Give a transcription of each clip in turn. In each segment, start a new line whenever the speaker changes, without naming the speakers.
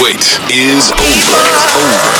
wait is over. Over.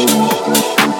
Station.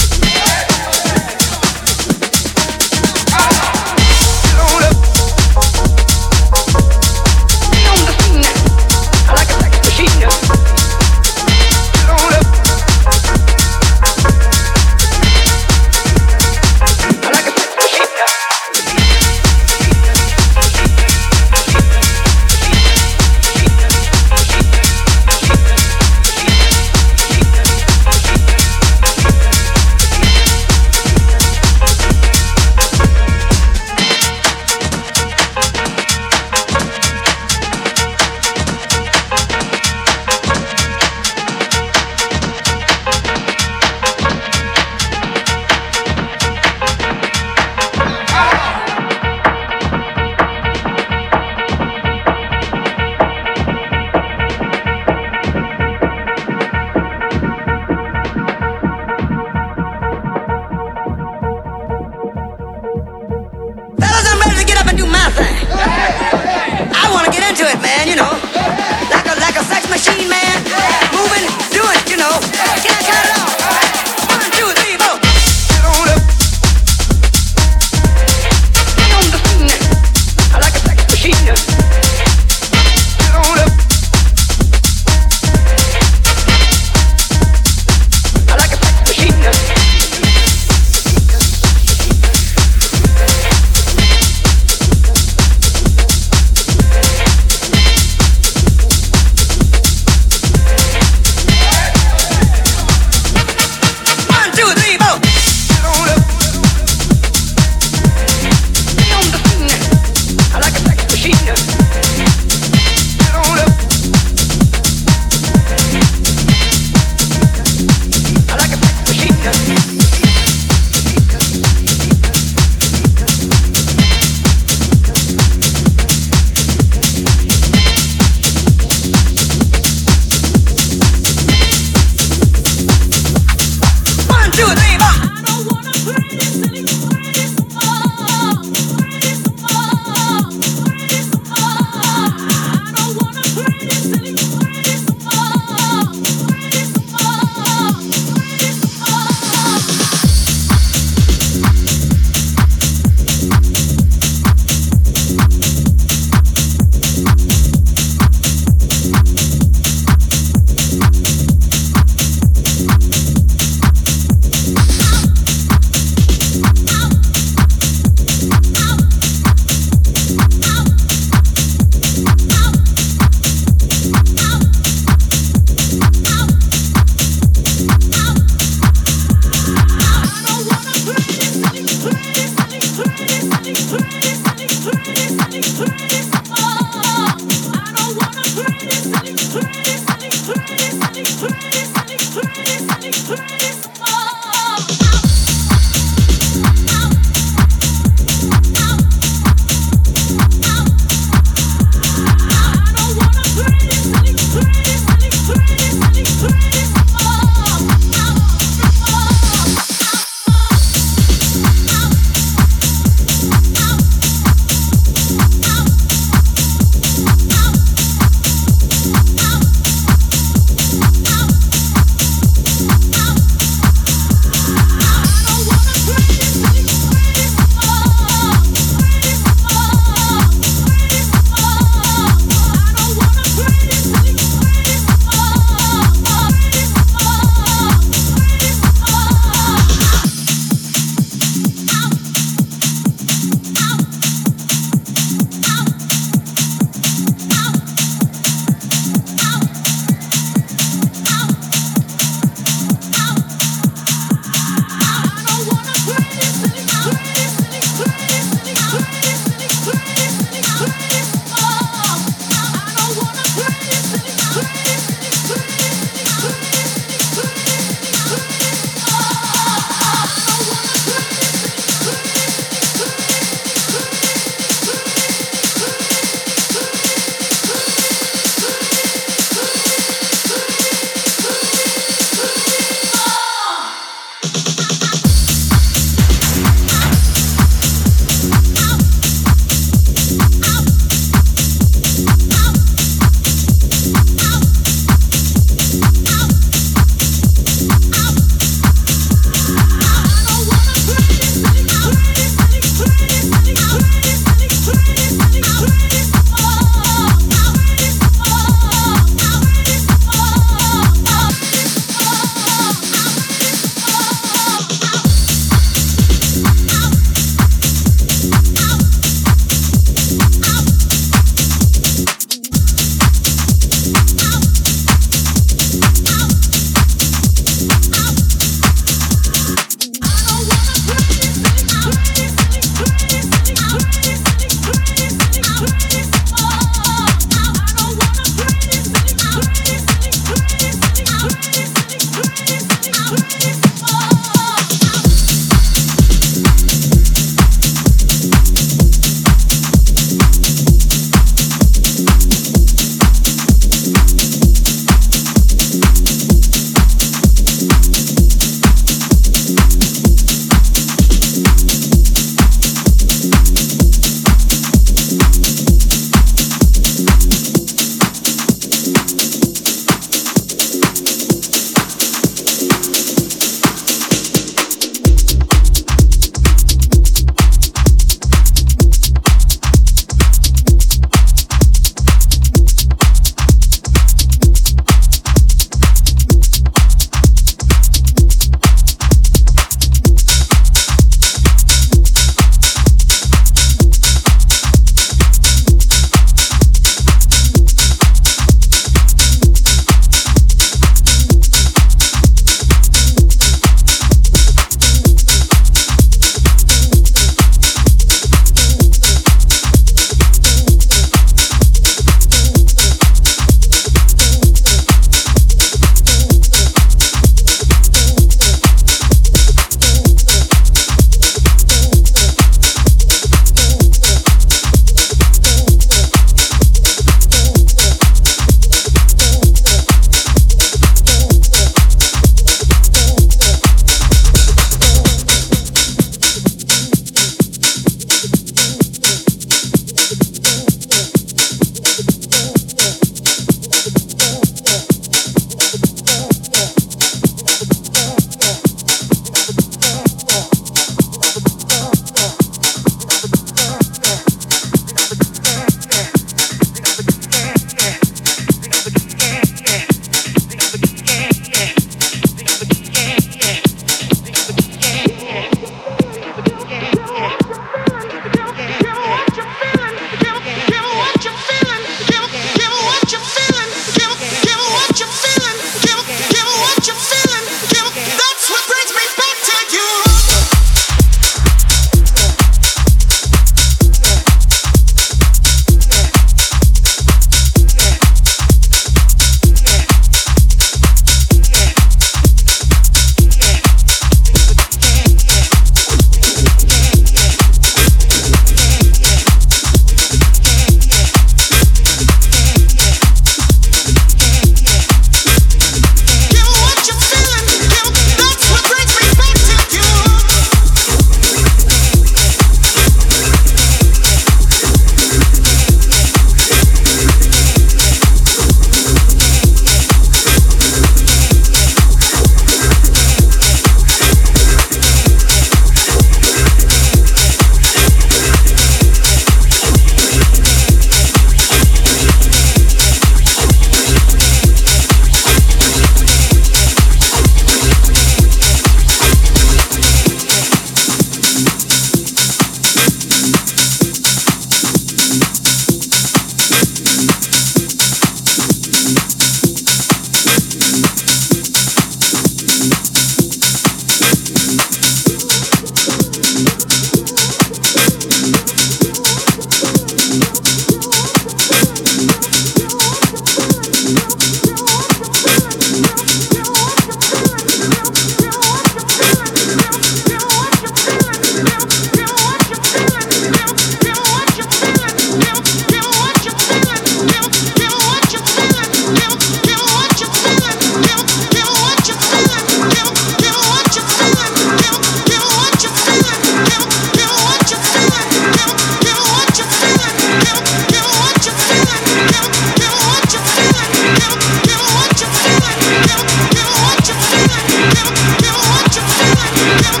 you